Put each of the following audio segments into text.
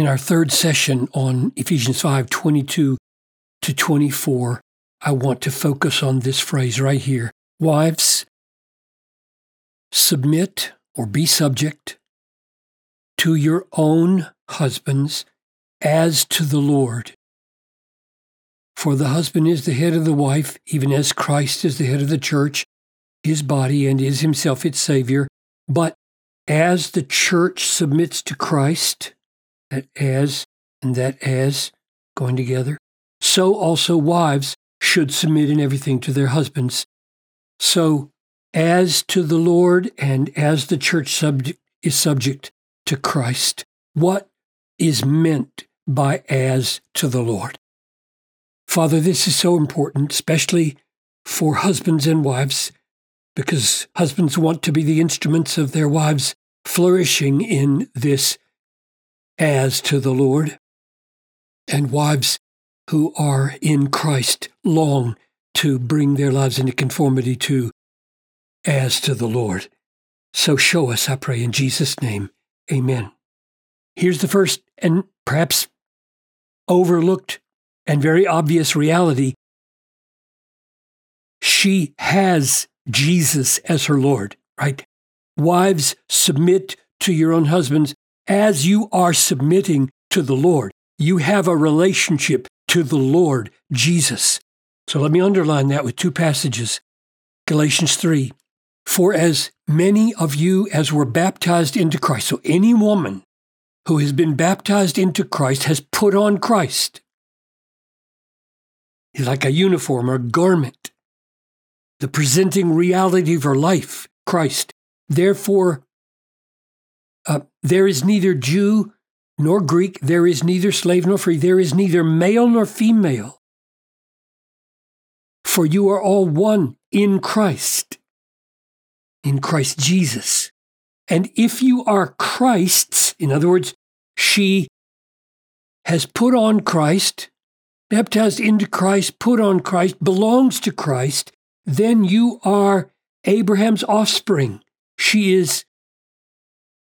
in our third session on Ephesians 5 22 to 24, I want to focus on this phrase right here. Wives, submit or be subject to your own husbands as to the Lord. For the husband is the head of the wife, even as Christ is the head of the church, his body, and is himself its Savior. But as the church submits to Christ, that as and that as going together, so also wives should submit in everything to their husbands. So, as to the Lord and as the church is subject to Christ, what is meant by as to the Lord? Father, this is so important, especially for husbands and wives, because husbands want to be the instruments of their wives flourishing in this as to the Lord, and wives who are in Christ long to bring their lives into conformity to as to the Lord. So show us, I pray, in Jesus' name. Amen. Here's the first and perhaps overlooked and very obvious reality. She has Jesus as her Lord, right? Wives, submit to your own husbands as you are submitting to the Lord. You have a relationship to the Lord Jesus. So let me underline that with two passages. Galatians 3 For as many of you as were baptized into Christ, so any woman who has been baptized into Christ has put on Christ. He's like a uniform or garment, the presenting reality of her life, Christ. Therefore, uh, there is neither Jew nor Greek, there is neither slave nor free, there is neither male nor female. For you are all one in Christ, in Christ Jesus. And if you are Christ's, in other words, she has put on Christ, baptized into Christ, put on Christ, belongs to Christ, then you are Abraham's offspring. She is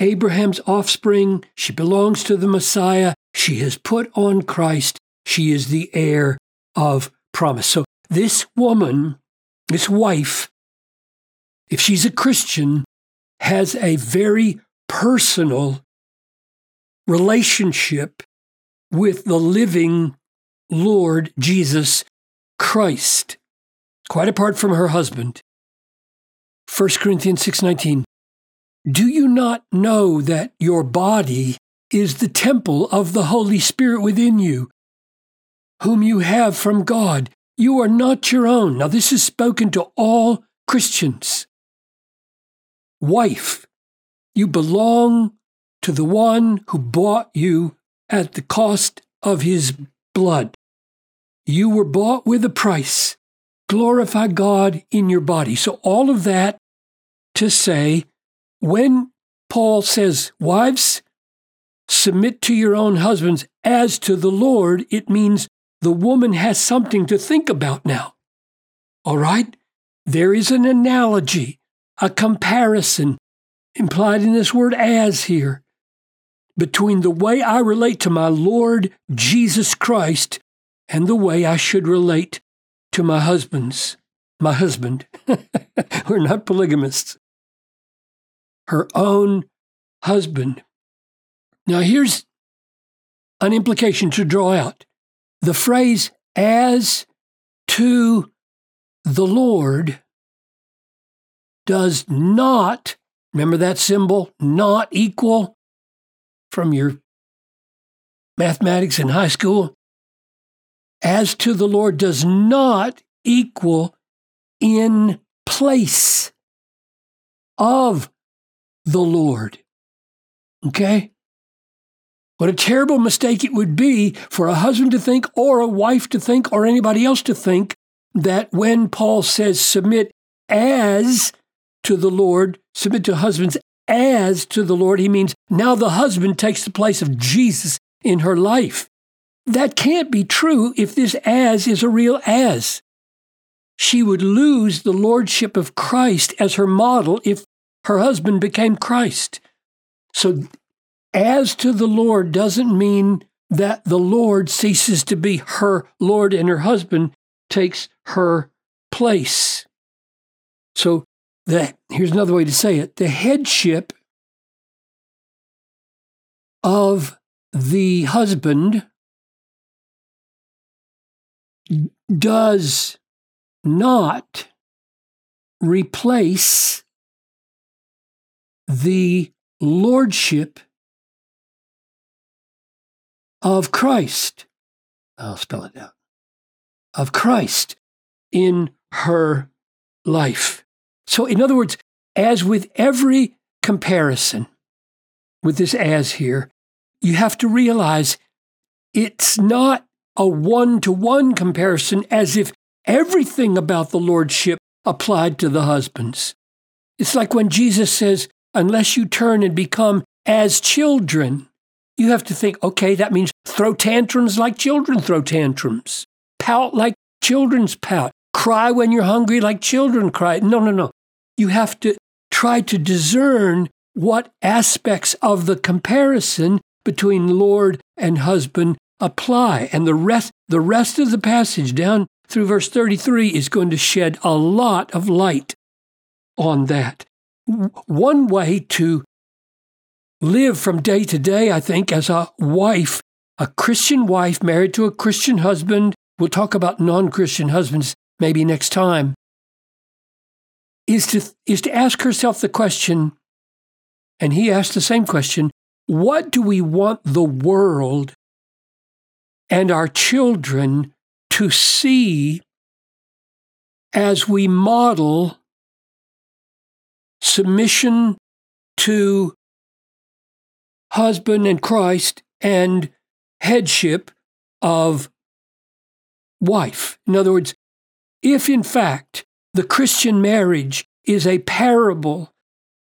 Abraham's offspring. She belongs to the Messiah. She has put on Christ. She is the heir of promise. So this woman, this wife, if she's a Christian, has a very personal relationship with the living Lord Jesus Christ, quite apart from her husband. 1 Corinthians 6:19 Do you not know that your body is the temple of the Holy Spirit within you, whom you have from God? You are not your own. Now this is spoken to all Christians. Wife, you belong to the one who bought you at the cost of his blood. You were bought with a price. Glorify God in your body. So, all of that to say, when Paul says, Wives, submit to your own husbands as to the Lord, it means the woman has something to think about now. All right? There is an analogy, a comparison implied in this word as here between the way I relate to my Lord Jesus Christ and the way I should relate to my husband's my husband. We're not polygamists. Her own husband. Now here's an implication to draw out. The phrase as to the Lord does not, remember that symbol, not equal from your mathematics in high school, as to the Lord does not equal in place of the Lord. Okay? What a terrible mistake it would be for a husband to think, or a wife to think, or anybody else to think that when Paul says submit as to the Lord, submit to husbands as to the Lord, he means now the husband takes the place of Jesus in her life. That can't be true if this as is a real as. She would lose the lordship of Christ as her model if her husband became Christ. So as to the Lord doesn't mean that the Lord ceases to be her Lord and her husband takes her place. So the, here's another way to say it the headship of the husband does not replace the lordship of Christ. I'll spell it out. Of Christ in her life. So, in other words, as with every comparison, with this as here, you have to realize it's not a one to one comparison as if everything about the Lordship applied to the husbands. It's like when Jesus says, unless you turn and become as children, you have to think, okay, that means throw tantrums like children throw tantrums, pout like children's pout, cry when you're hungry like children cry. No, no, no. You have to try to discern what aspects of the comparison between Lord and husband apply. And the rest, the rest of the passage down through verse 33 is going to shed a lot of light on that. One way to live from day to day, I think, as a wife, a Christian wife married to a Christian husband, we'll talk about non Christian husbands maybe next time, is to, is to ask herself the question, and he asked the same question what do we want the world and our children to see as we model submission to husband and Christ and headship of wife. In other words, if in fact the Christian marriage is a parable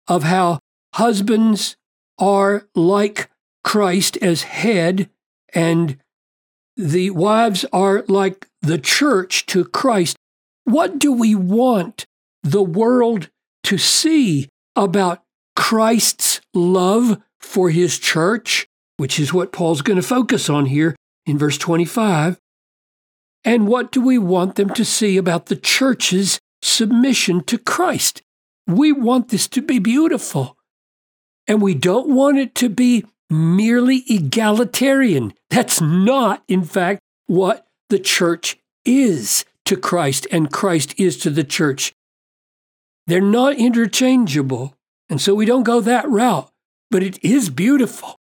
of how husbands are like Christ as head and the wives are like the church to Christ. What do we want the world to see about Christ's love for his church, which is what Paul's going to focus on here in verse 25? And what do we want them to see about the church's submission to Christ? We want this to be beautiful. And we don't want it to be merely egalitarian. That's not, in fact, what the church is to Christ and Christ is to the church. They're not interchangeable. And so we don't go that route. But it is beautiful.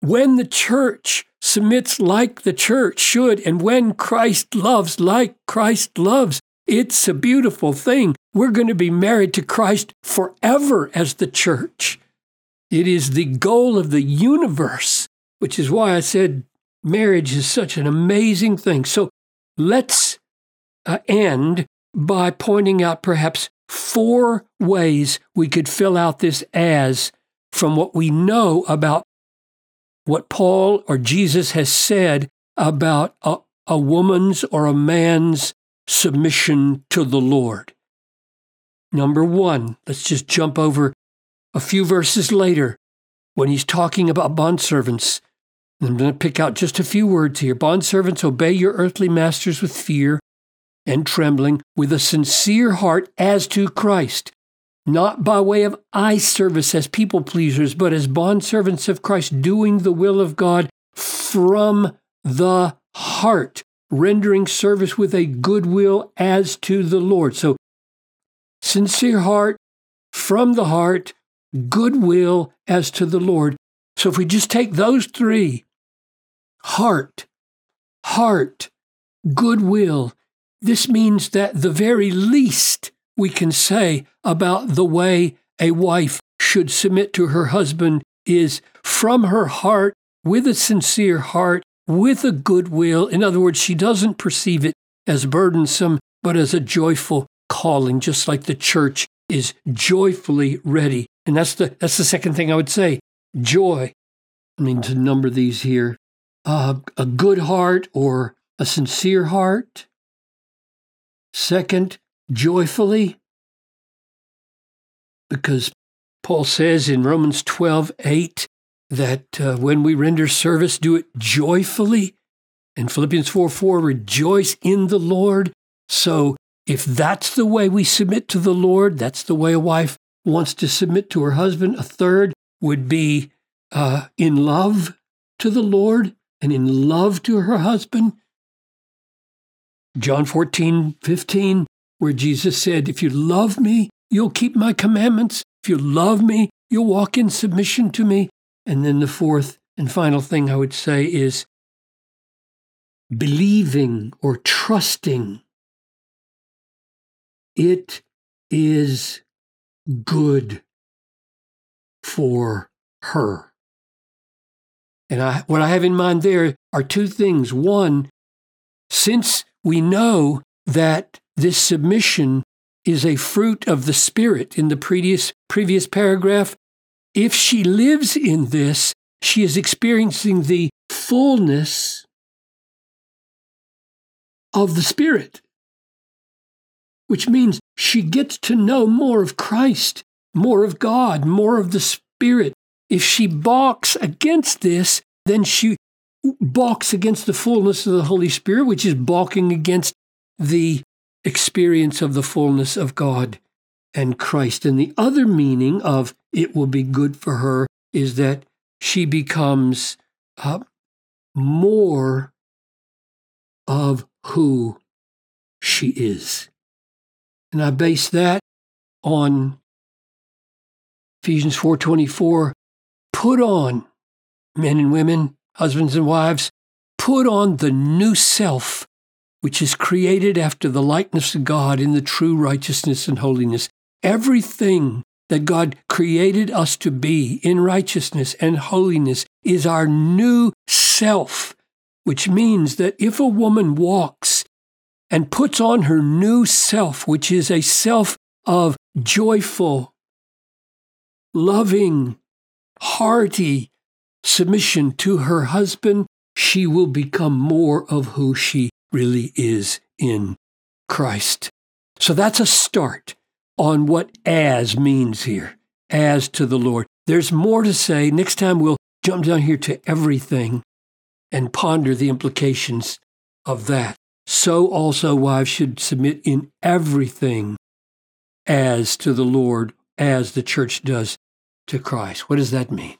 When the church submits like the church should, and when Christ loves like Christ loves, it's a beautiful thing. We're going to be married to Christ forever as the church. It is the goal of the universe, which is why I said marriage is such an amazing thing. So let's uh, end by pointing out perhaps four ways we could fill out this as from what we know about what Paul or Jesus has said about a, a woman's or a man's submission to the Lord. Number one, let's just jump over a few verses later, when he's talking about bondservants, I'm going to pick out just a few words here. Bondservants, obey your earthly masters with fear and trembling, with a sincere heart as to Christ, not by way of eye service as people pleasers, but as bondservants of Christ, doing the will of God from the heart, rendering service with a good will as to the Lord. So, sincere heart, from the heart, goodwill as to the Lord. So if we just take those three heart, heart, goodwill, this means that the very least we can say about the way a wife should submit to her husband is from her heart, with a sincere heart, with a good will. In other words, she doesn't perceive it as burdensome, but as a joyful calling, just like the church is joyfully ready and that's the that's the second thing I would say. Joy. I mean to number these here. Uh, a good heart or a sincere heart. Second, joyfully. Because Paul says in Romans 12, 8, that uh, when we render service, do it joyfully. And Philippians 4 4, rejoice in the Lord. So if that's the way we submit to the Lord, that's the way a wife wants to submit to her husband. A third would be uh, in love to the Lord and in love to her husband. John 14, 15, where Jesus said, If you love me, you'll keep my commandments. If you love me, you'll walk in submission to me. And then the fourth and final thing I would say is believing or trusting. It is good for her. And I, what I have in mind there are two things. One, since we know that this submission is a fruit of the Spirit in the previous, previous paragraph, if she lives in this, she is experiencing the fullness of the Spirit, which means she gets to know more of Christ, more of God, more of the Spirit. If she balks against this, then she balks against the fullness of the Holy Spirit, which is balking against the experience of the fullness of God and Christ. And the other meaning of it will be good for her is that she becomes uh, more of who she is. And I base that on Ephesians 4:24 put on men and women husbands and wives put on the new self which is created after the likeness of God in the true righteousness and holiness. Everything that God created us to be in righteousness and holiness is our new self which means that if a woman walks and puts on her new self, which is a self of joyful, loving, hearty submission to her husband, she will become more of who she really is in Christ. So that's a start on what as means here, as to the Lord. There's more to say. Next time we'll jump down here to everything and ponder the implications of that. So also wives should submit in everything as to the Lord, as the church does to Christ. What does that mean?